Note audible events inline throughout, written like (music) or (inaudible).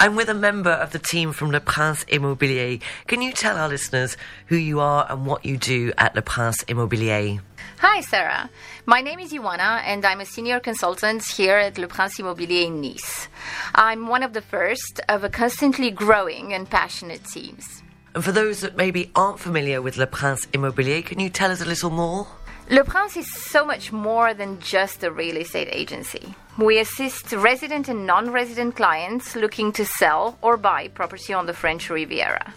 I'm with a member of the team from Le Prince Immobilier. Can you tell our listeners who you are and what you do at Le Prince Immobilier? Hi, Sarah. My name is Ioana, and I'm a senior consultant here at Le Prince Immobilier in Nice. I'm one of the first of a constantly growing and passionate teams. And for those that maybe aren't familiar with Le Prince Immobilier, can you tell us a little more? Le Prince is so much more than just a real estate agency. We assist resident and non resident clients looking to sell or buy property on the French Riviera.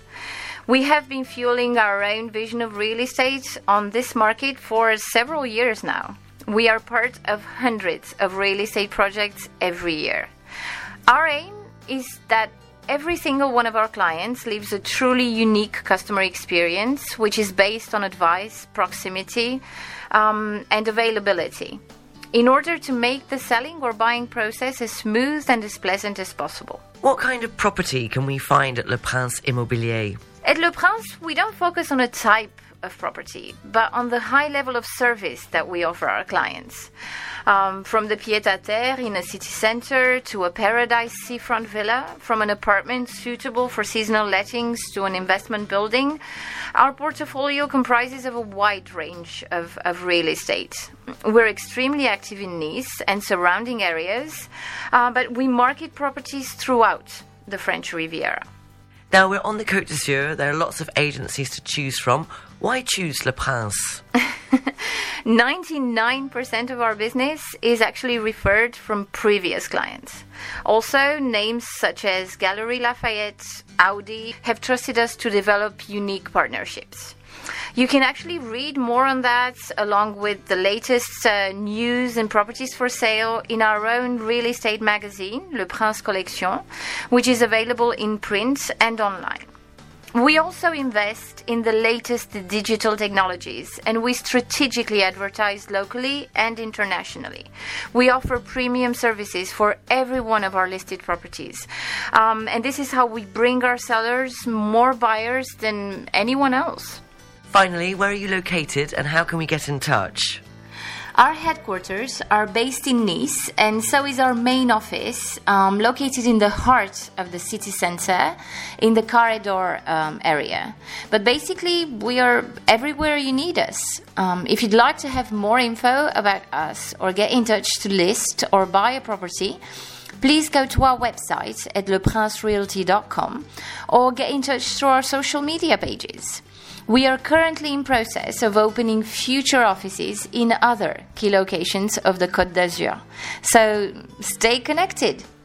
We have been fueling our own vision of real estate on this market for several years now. We are part of hundreds of real estate projects every year. Our aim is that every single one of our clients lives a truly unique customer experience, which is based on advice, proximity, um, and availability, in order to make the selling or buying process as smooth and as pleasant as possible. What kind of property can we find at Le Prince Immobilier? At Le Prince, we don't focus on a type of property, but on the high level of service that we offer our clients. Um, from the pied à terre in a city center to a paradise seafront villa, from an apartment suitable for seasonal lettings to an investment building, our portfolio comprises of a wide range of, of real estate. We're extremely active in Nice and surrounding areas, uh, but we market properties throughout the French Riviera. Now we're on the Côte d'Azur. There are lots of agencies to choose from. Why choose Le Prince? (laughs) 99% of our business is actually referred from previous clients. Also, names such as Galeries Lafayette, Audi have trusted us to develop unique partnerships. You can actually read more on that along with the latest uh, news and properties for sale in our own real estate magazine, Le Prince Collection, which is available in print and online. We also invest in the latest digital technologies and we strategically advertise locally and internationally. We offer premium services for every one of our listed properties. Um, and this is how we bring our sellers more buyers than anyone else. Finally, where are you located and how can we get in touch? Our headquarters are based in Nice, and so is our main office, um, located in the heart of the city center, in the Carré d'Or um, area. But basically, we are everywhere you need us. Um, if you'd like to have more info about us or get in touch to list or buy a property, please go to our website at leprincerealty.com or get in touch through our social media pages. We are currently in process of opening future offices in other key locations of the Côte d'Azur. So stay connected.